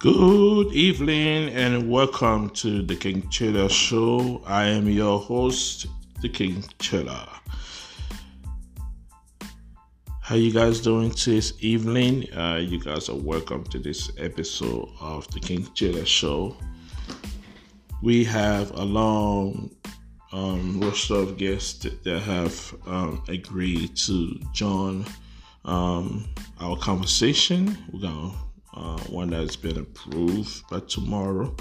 Good evening and welcome to the King Chiller Show. I am your host, the King Chiller. How you guys doing this evening? Uh, you guys are welcome to this episode of the King Chiller Show. We have a long um, roster of guests that have um, agreed to join um, our conversation. We're gonna uh, one that's been approved by tomorrow.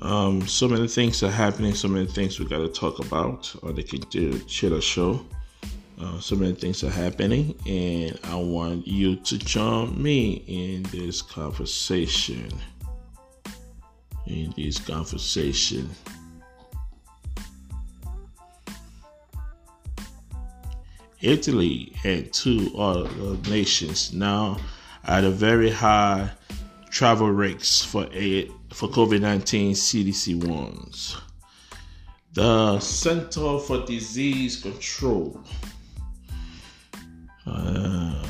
Um, so many things are happening, so many things we got to talk about on the Chiller Show. Uh, so many things are happening, and I want you to join me in this conversation. In this conversation. Italy and two other nations now at a very high travel rates for a for COVID-19 CDC warns. The Center for Disease Control uh,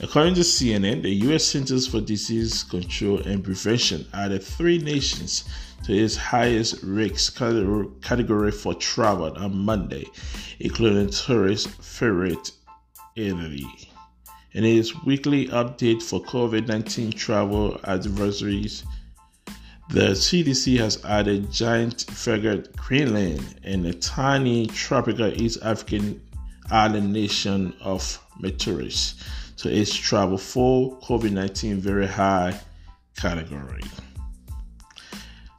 according to CNN, the U.S. Centers for Disease Control and Prevention added three nations to its highest risk category for travel on Monday, including tourist favorite Italy in its weekly update for COVID 19 travel advisories. The CDC has added giant frigate Greenland and the tiny tropical East African island nation of Mauritius to its travel for COVID 19 very high category.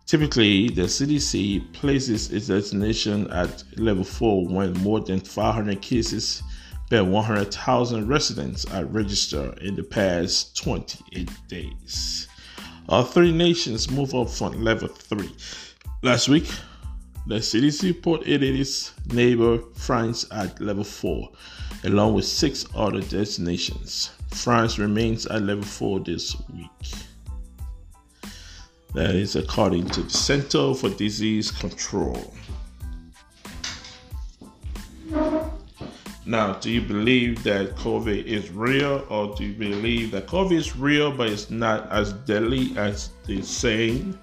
Typically, the CDC places its destination at level 4 when more than 500 cases per 100,000 residents are registered in the past 28 days. Our three nations move up from level 3. Last week, the CDC put its neighbor France at level 4, along with six other destinations. France remains at level 4 this week. That is according to the Center for Disease Control. Now, do you believe that COVID is real, or do you believe that COVID is real but it's not as deadly as they're saying?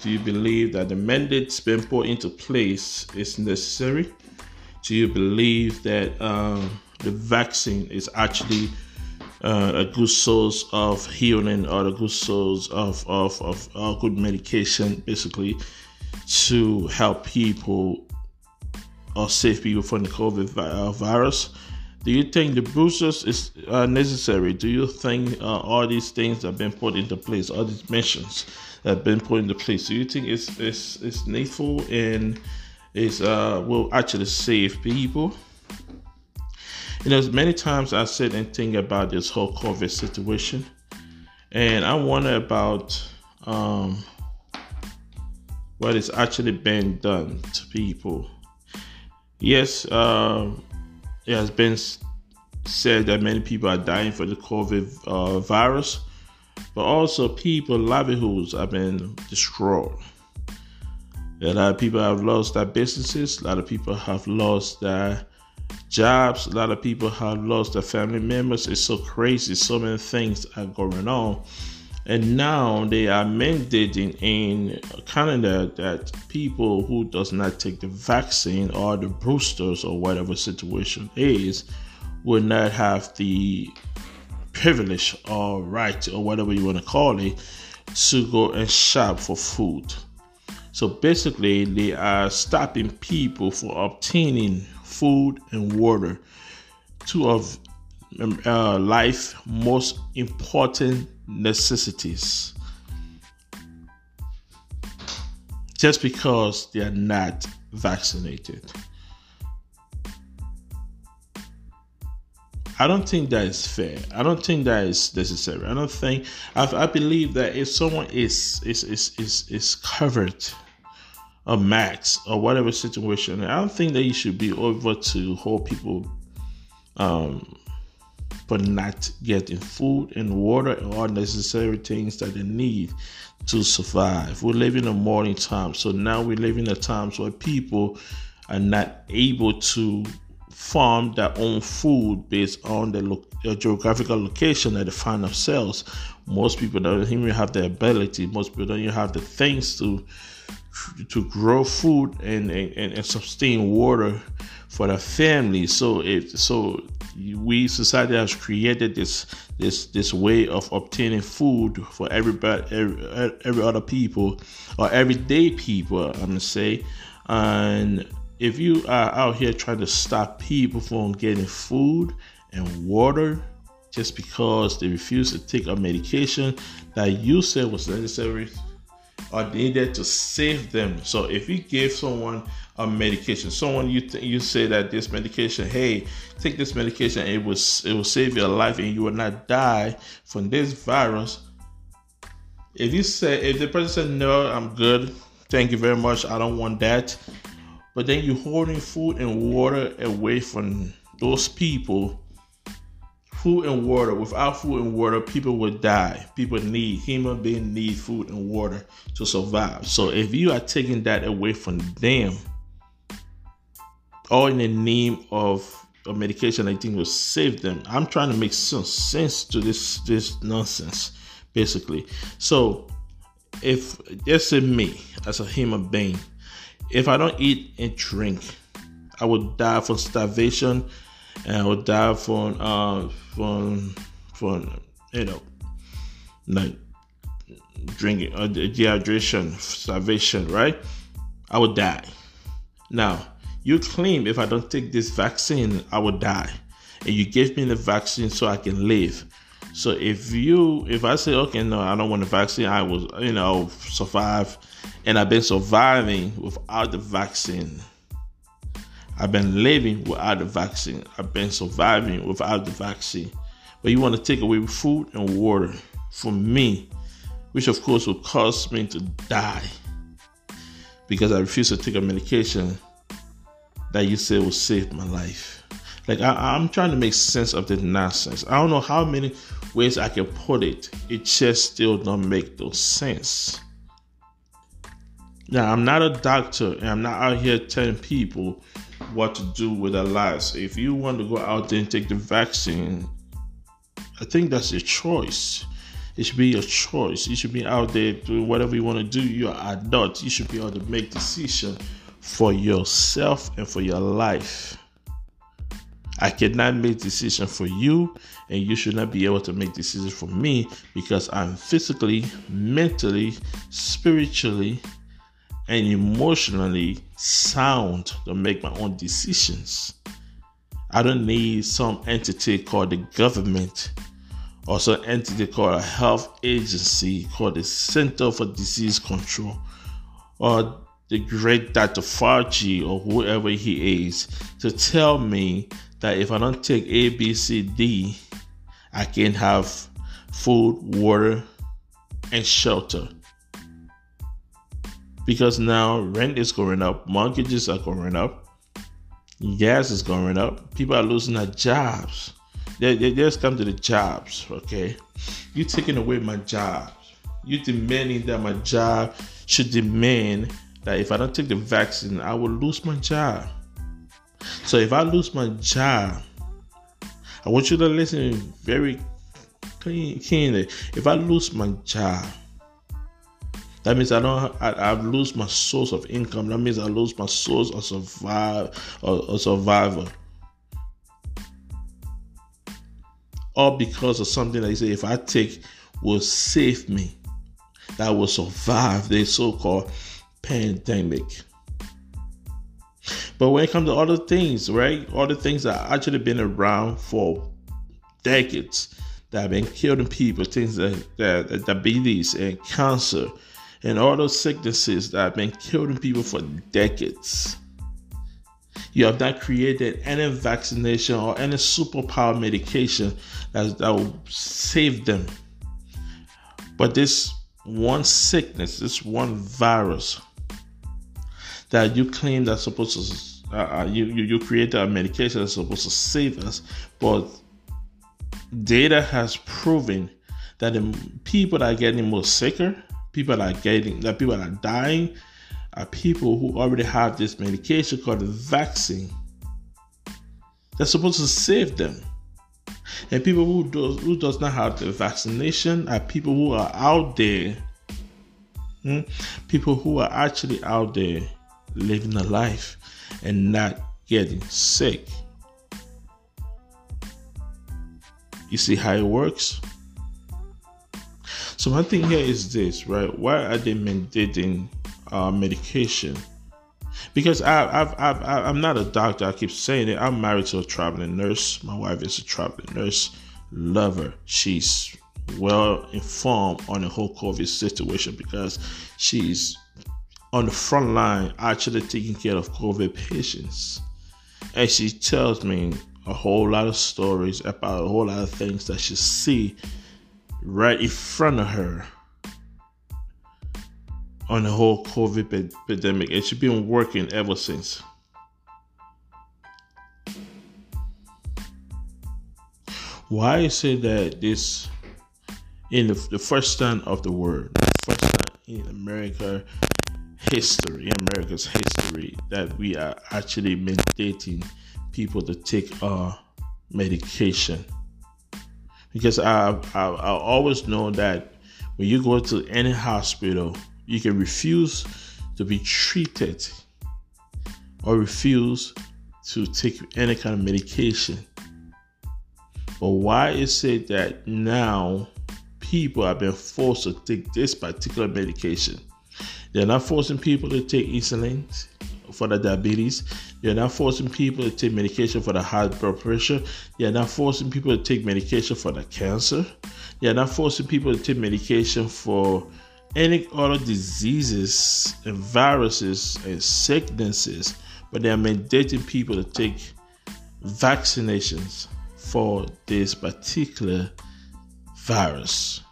Do you believe that the mandates being put into place is necessary? Do you believe that um, the vaccine is actually uh, a good source of healing or a good source of, of, of uh, good medication, basically, to help people or save people from the COVID uh, virus? Do you think the boosters is uh, necessary? Do you think uh, all these things have been put into place, all these missions have been put into place? Do you think it's it's, it's needful and is uh, will actually save people? You know, many times I sit and think about this whole COVID situation, and I wonder about um, what is actually being done to people Yes, uh, it has been said that many people are dying for the COVID uh, virus, but also people livelihoods have been destroyed. A lot of people have lost their businesses. A lot of people have lost their jobs. A lot of people have lost their family members. It's so crazy. So many things are going on and now they are mandating in Canada that people who does not take the vaccine or the boosters or whatever situation is will not have the privilege or right or whatever you want to call it to go and shop for food. So basically, they are stopping people from obtaining food and water, two of uh, life most important necessities just because they are not vaccinated. I don't think that is fair. I don't think that is necessary. I don't think I, I believe that if someone is is is is, is covered a max or whatever situation, I don't think that you should be over to hold people um, but not getting food and water all necessary things that they need to survive. We're living in modern times, so now we're living in times where people are not able to farm their own food based on the lo- geographical location that they find themselves. Most people don't even have the ability. Most people don't even have the things to to grow food and, and, and sustain water for the family. So it so we society has created this this this way of obtaining food for everybody every, every other people or everyday people I'm gonna say and if you are out here trying to stop people from getting food and water just because they refuse to take a medication that you said was necessary or needed to save them. So if you give someone a medication, someone you th- you say that this medication, hey, take this medication, it was it will save your life and you will not die from this virus. If you say if the person said no, I'm good, thank you very much, I don't want that. But then you're holding food and water away from those people food and water. Without food and water, people would die. People need human beings need food and water to survive. So if you are taking that away from them, all in the name of a medication I think will save them. I'm trying to make some sense to this this nonsense, basically. So if this is me as a human being, if I don't eat and drink, I would die from starvation and would die from uh from from you know like drinking uh, dehydration, starvation, right? I would die. Now you claim if I don't take this vaccine, I will die, and you gave me the vaccine so I can live. So if you, if I say, okay, no, I don't want the vaccine, I will, you know, survive, and I've been surviving without the vaccine I've been living without the vaccine. I've been surviving without the vaccine. But you want to take away food and water from me, which of course will cause me to die because I refuse to take a medication that you say will save my life. Like I, am trying to make sense of this nonsense. I don't know how many ways I can put it. It just still don't make no sense. Now I'm not a doctor and I'm not out here telling people what to do with their lives. If you want to go out there and take the vaccine, I think that's your choice. It should be your choice. You should be out there doing whatever you want to do. You're adult. You should be able to make decision for yourself and for your life. I cannot make decision for you, and you should not be able to make decisions for me because I'm physically, mentally, spiritually, and emotionally sound to make my own decisions. I don't need some entity called the government or some entity called a health agency called the Center for Disease Control or the great Dr. Fauci or whoever he is to tell me that if I don't take A, B, C, D, I can't have food, water, and shelter because now rent is going up, mortgages are going up, gas is going up, people are losing their jobs. They, they, just come to the jobs, okay? You taking away my job. You demanding that my job should demand that if I don't take the vaccine, I will lose my job. So if I lose my job, I want you to listen very keenly. If I lose my job, that means I don't. I, I lose my source of income. That means I lose my source of survive or, or. All because of something that you say, if I take, will save me. That will survive the so-called pandemic. But when it comes to other things, right? Other things that actually been around for decades that have been killing people, things that, that, that diabetes and cancer and all those sicknesses that have been killing people for decades. You have not created any vaccination or any superpower medication that, that will save them. But this one sickness, this one virus that you claim that's supposed to, uh, uh you, you, you created a medication that's supposed to save us, but data has proven that the people that are getting more sicker people are getting that people are dying are people who already have this medication called the vaccine. That's supposed to save them. And people who does who does not have the vaccination are people who are out there. Hmm? People who are actually out there living a life and not getting sick. You see how it works? So my thing here is this, right? Why are they mandating uh, medication? Because I, I've, I've, I'm not a doctor. I keep saying it. I'm married to a traveling nurse. My wife is a traveling nurse. Love her. She's well informed on the whole COVID situation because she's on the front line actually taking care of COVID patients. And she tells me a whole lot of stories about a whole lot of things that she see right in front of her on the whole COVID pandemic, and she's been working ever since. Why is it that this in the, the first time of the world, first time in America history, America's history, that we are actually mandating people to take our medication? Because I, I I always know that when you go to any hospital you can refuse to be treated or refuse to take any kind of medication. But why is it that now people have been forced to take this particular medication? They're not forcing people to take insulin for the diabetes. They're not forcing people to take medication for the high blood pressure. They're not forcing people to take medication for the cancer. They're not forcing people to take medication for any other diseases and viruses and sicknesses, but they are mandating people to take vaccinations for this particular virus.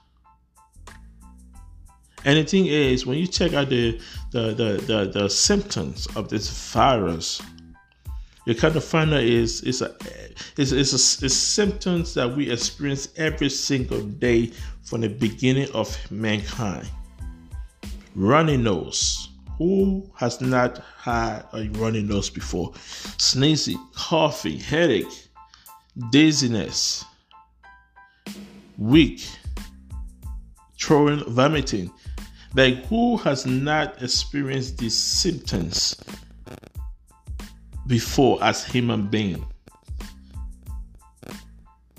And the thing is, when you check out the the, the, the, the symptoms of this virus, you kind of find out is it's a it's, it's, a, it's symptoms that we experience every single day from the beginning of mankind runny nose. Who has not had a runny nose before? Sneezing, coughing, headache, dizziness, weak, throwing, vomiting. Like, who has not experienced these symptoms before as human being?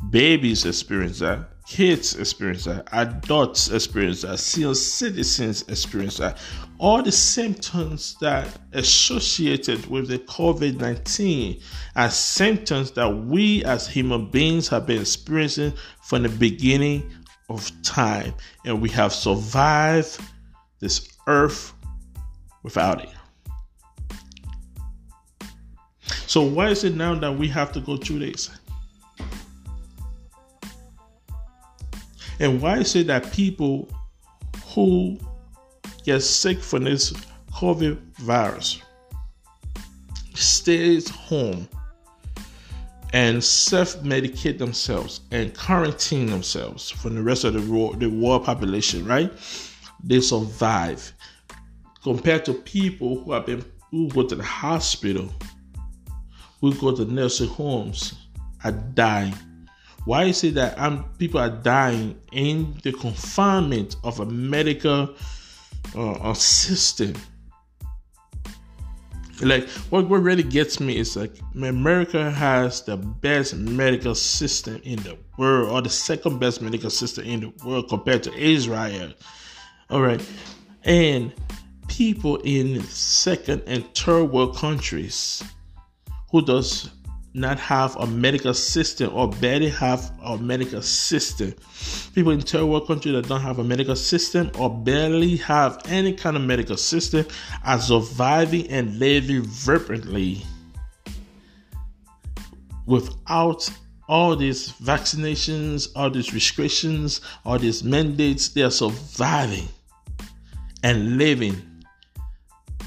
Babies experience that kids experience that, adults experience that, senior citizens experience that. All the symptoms that associated with the COVID 19 are symptoms that we as human beings have been experiencing from the beginning of time, and we have survived this earth without it. So, why is it now that we have to go through this? And why is it that people who get sick from this COVID virus stays home and self-medicate themselves and quarantine themselves from the rest of the world, the world population, right? They survive compared to people who have been who go to the hospital, who go to nursing homes, are dying why is it that um, people are dying in the confinement of a medical uh, system? Like what, what really gets me is like America has the best medical system in the world, or the second best medical system in the world compared to Israel. All right, and people in second and third world countries who does not have a medical system or barely have a medical system. People in third world countries that don't have a medical system or barely have any kind of medical system are surviving and living vibrantly without all these vaccinations, all these restrictions, all these mandates. They are surviving and living.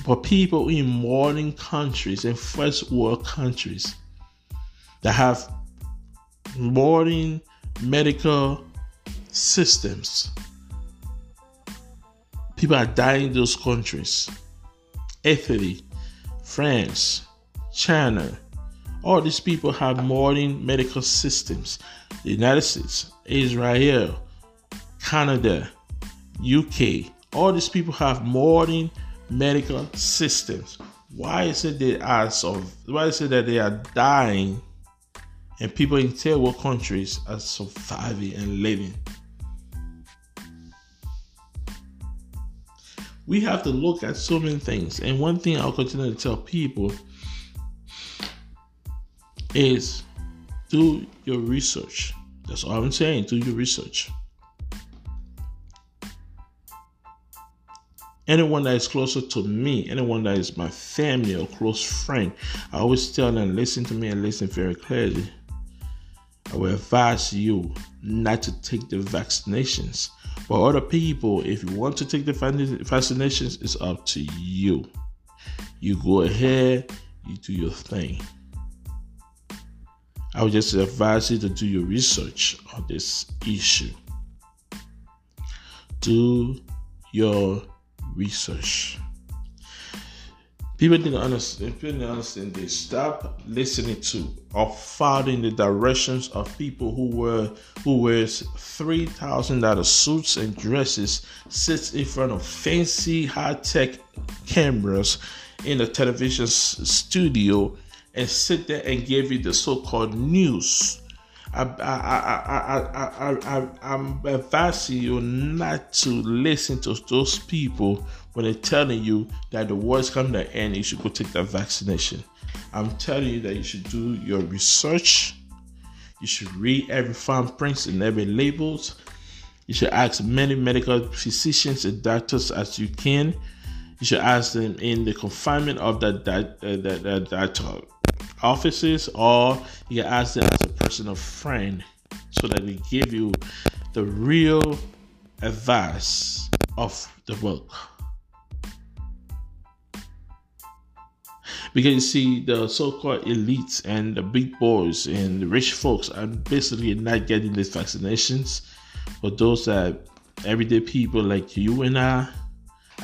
But people in modern countries, and first world countries, that have modern medical systems. People are dying in those countries. Italy, France, China, All these people have modern medical systems. The United States, Israel, Canada, UK, all these people have modern medical systems. Why is it they are so why is it that they are dying and people in third world countries are surviving and living? We have to look at so many things. And one thing I'll continue to tell people is do your research. That's all I'm saying. Do your research. Anyone that is closer to me, anyone that is my family or close friend, I always tell them listen to me and listen very clearly. I will advise you not to take the vaccinations. But other people, if you want to take the vaccinations, it's up to you. You go ahead, you do your thing. I would just advise you to do your research on this issue. Do your research. People didn't understand. People didn't understand. They stop listening to or following the directions of people who were who wears three thousand dollar suits and dresses, sits in front of fancy high tech cameras in a television studio, and sit there and give you the so called news I, I, I, I, I, am advising you not to listen to those people when they're telling you that the world's coming to end. You should go take that vaccination. I'm telling you that you should do your research. You should read every fine print and every labels. You should ask many medical physicians and doctors as you can. You should ask them in the confinement of that uh, that uh, offices, or you can ask them as a personal friend so that we give you the real advice of the book. Because you see, the so called elites and the big boys and the rich folks are basically not getting these vaccinations. But those that everyday people like you and I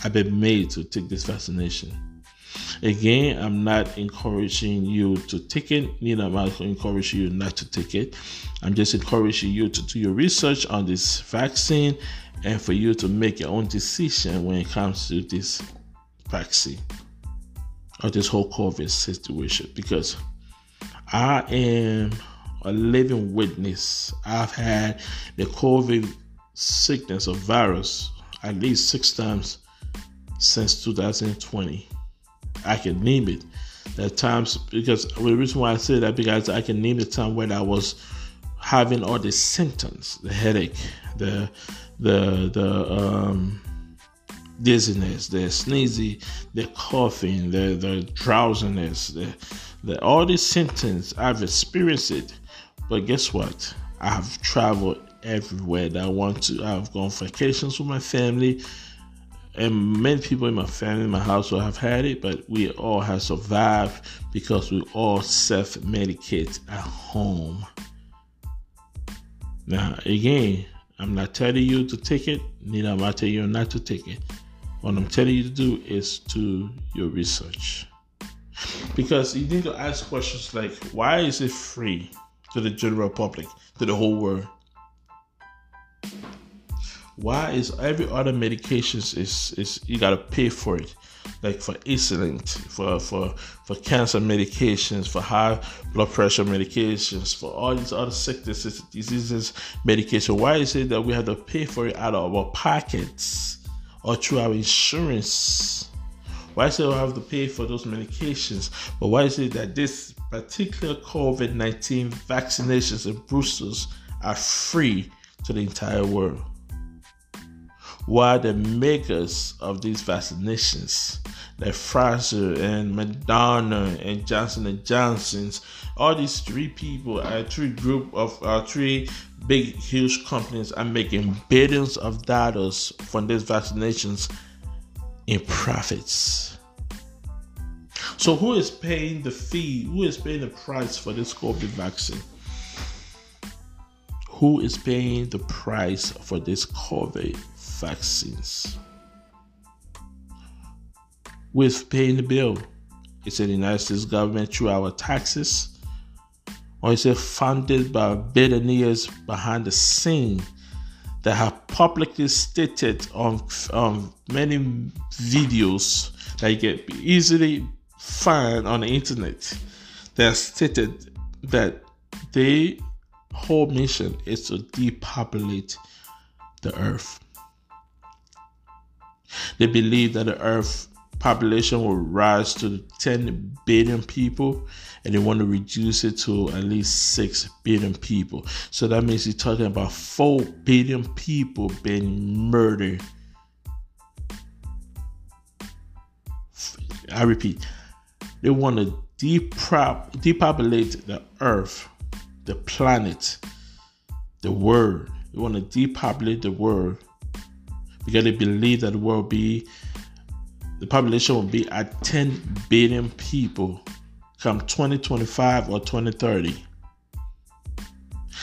have been made to take this vaccination. Again, I'm not encouraging you to take it, neither am I encouraging you not to take it. I'm just encouraging you to do your research on this vaccine and for you to make your own decision when it comes to this vaccine or this whole COVID situation because I am a living witness. I've had the COVID sickness or virus at least six times since 2020. I can name it. At times, because the reason why I say that because I can name the time when I was having all the symptoms, the headache, the the the um, dizziness, the sneezy, the coughing, the the drowsiness, the, the all these symptoms. I've experienced it, but guess what? I've traveled everywhere that I want to. I've gone vacations with my family and many people in my family, my household have had it, but we all have survived because we all self medicate at home. Now, again, I'm not telling you to take it, neither am I telling you not to take it. What I'm telling you to do is to do your research. Because you need to ask questions like why is it free to the general public, to the whole world? Why is every other medications is is you gotta pay for it? Like for insulin, for for for cancer medications, for high blood pressure medications, for all these other sicknesses, diseases, medication. Why is it that we have to pay for it out of our pockets or through our insurance? Why it we have to pay for those medications? But why is it that this particular COVID 19 vaccinations and boosters are free to the entire world? Why the makers of these vaccinations, like Pfizer and Moderna and Johnson and Johnson's, all these three people, uh, three group of uh, three big, huge companies are making billions of dollars from these vaccinations in profits. So, who is paying the fee? Who is paying the price for this COVID vaccine? Who is paying the price for this COVID vaccines. With paying the bill, it's the United States government through our taxes, or is it funded by billionaires behind the scene that have publicly stated on um, many videos that you can easily find on the internet that stated that their whole mission is to depopulate the earth. They believe that the earth population will rise to 10 billion people and they want to reduce it to at least 6 billion people. So that means you're talking about 4 billion people being murdered. I repeat, they want to depopulate the earth, the planet, the world. They want to depopulate the world because they believe that the world will be the population will be at 10 billion people come 2025 or 2030.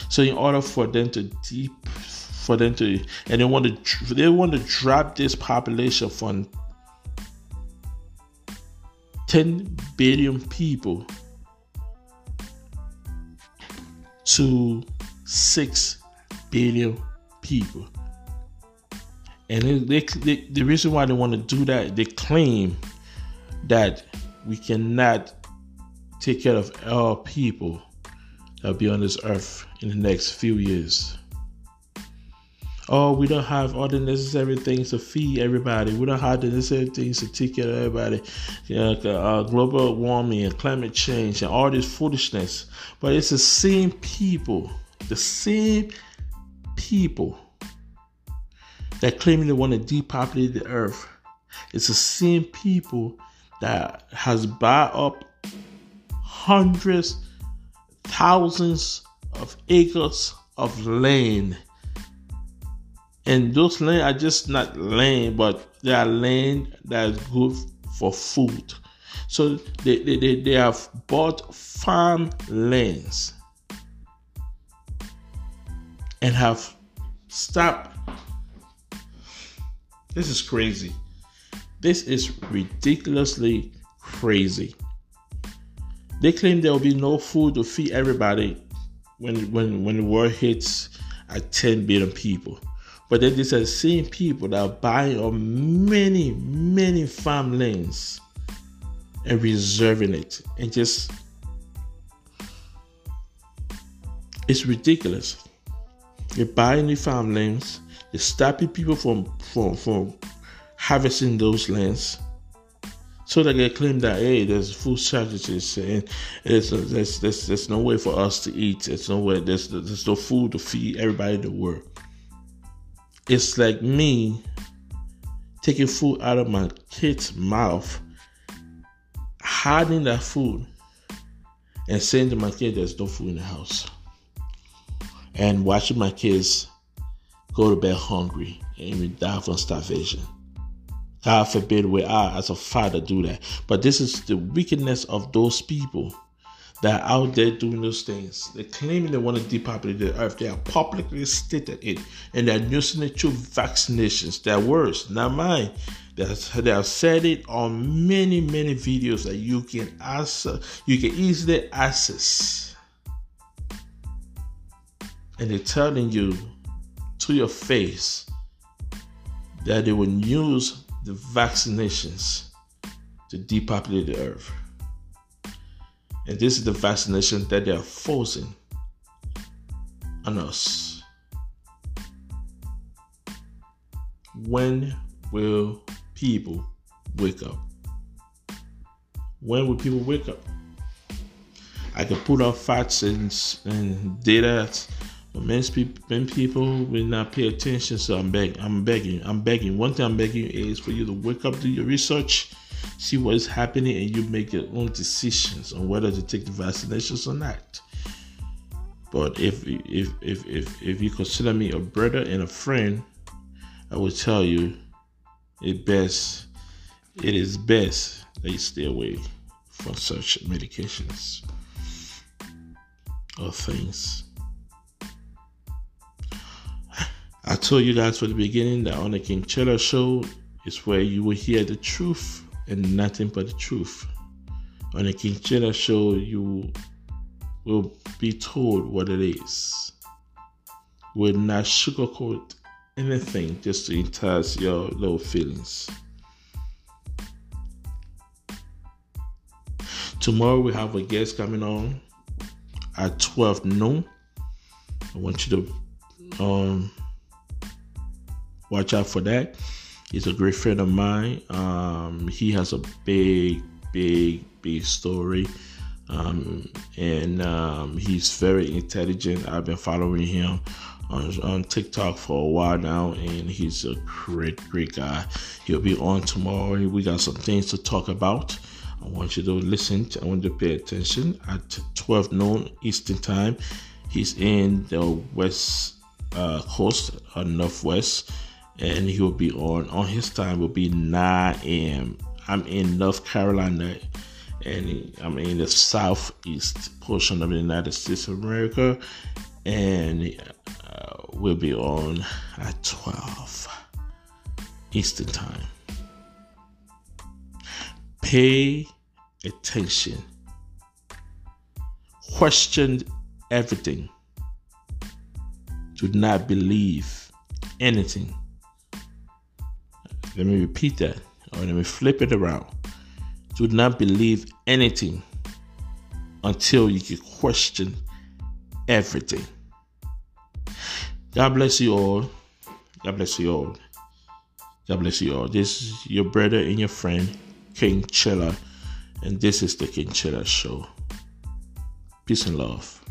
So in order for them to deep for them to and they want to they want to drop this population from 10 billion people to 6 billion people. And they, they, the reason why they want to do that, they claim that we cannot take care of all people that will be on this earth in the next few years. Oh, we don't have all the necessary things to feed everybody. We don't have the necessary things to take care of everybody. You know, uh, global warming and climate change and all this foolishness. But it's the same people, the same people that claiming they want to depopulate the earth. It's the same people that has bought up hundreds, thousands of acres of land. And those land are just not land, but they are land that is good for food. So they, they, they, they have bought farm lands and have stopped. This is crazy. This is ridiculously crazy. They claim there will be no food to feed everybody when when when the world hits at 10 billion people. But then these are the same people that are buying on many, many farmlands and reserving it and just it's ridiculous. You're buying the farmlands, you're stopping people from from from harvesting those lands so that they can claim that hey, there's food shortages and there's, there's there's there's no way for us to eat. There's no way. There's there's no food to feed everybody in the world. It's like me taking food out of my kid's mouth, hiding that food, and saying to my kid, "There's no food in the house," and watching my kids go to bed hungry and we die from starvation. God forbid we are as a father do that. But this is the wickedness of those people that are out there doing those things. They're claiming they want to depopulate the earth. They are publicly stated it. And they're using it through vaccinations. Their words, not mine. They have said it on many, many videos that you can answer, you can easily access. And they're telling you to your face that they will use the vaccinations to depopulate the earth. And this is the vaccination that they are forcing on us. When will people wake up? When will people wake up? I can put out facts and, and data many people, many people will not pay attention. So I'm begging, I'm begging, I'm begging. One thing I'm begging is for you to wake up, do your research, see what is happening, and you make your own decisions on whether to take the vaccinations or not. But if if if if if you consider me a brother and a friend, I will tell you it best it is best that you stay away from such medications or things. I told you guys from the beginning that on the King Chiller show is where you will hear the truth and nothing but the truth. On the King Chiller show, you will be told what it is. We'll not sugarcoat anything just to entice your low feelings. Tomorrow we have a guest coming on at 12 noon. I want you to um, watch out for that. He's a great friend of mine. Um, he has a big, big, big story. Um, and um, he's very intelligent. I've been following him on, on TikTok for a while now, and he's a great, great guy. He'll be on tomorrow. We got some things to talk about. I want you to listen. I want you to pay attention at 12 noon Eastern Time. He's in the West uh, Coast, uh, Northwest, and he will be on. On his time will be 9 a.m. I'm in North Carolina, and I'm in the southeast portion of the United States of America, and uh, we'll be on at 12 Eastern Time. Pay attention. Question everything. Do not believe anything. Let me repeat that, or let me flip it around. Do not believe anything until you can question everything. God bless you all. God bless you all. God bless you all. This is your brother and your friend, King Chiller, and this is the King Chiller Show. Peace and love.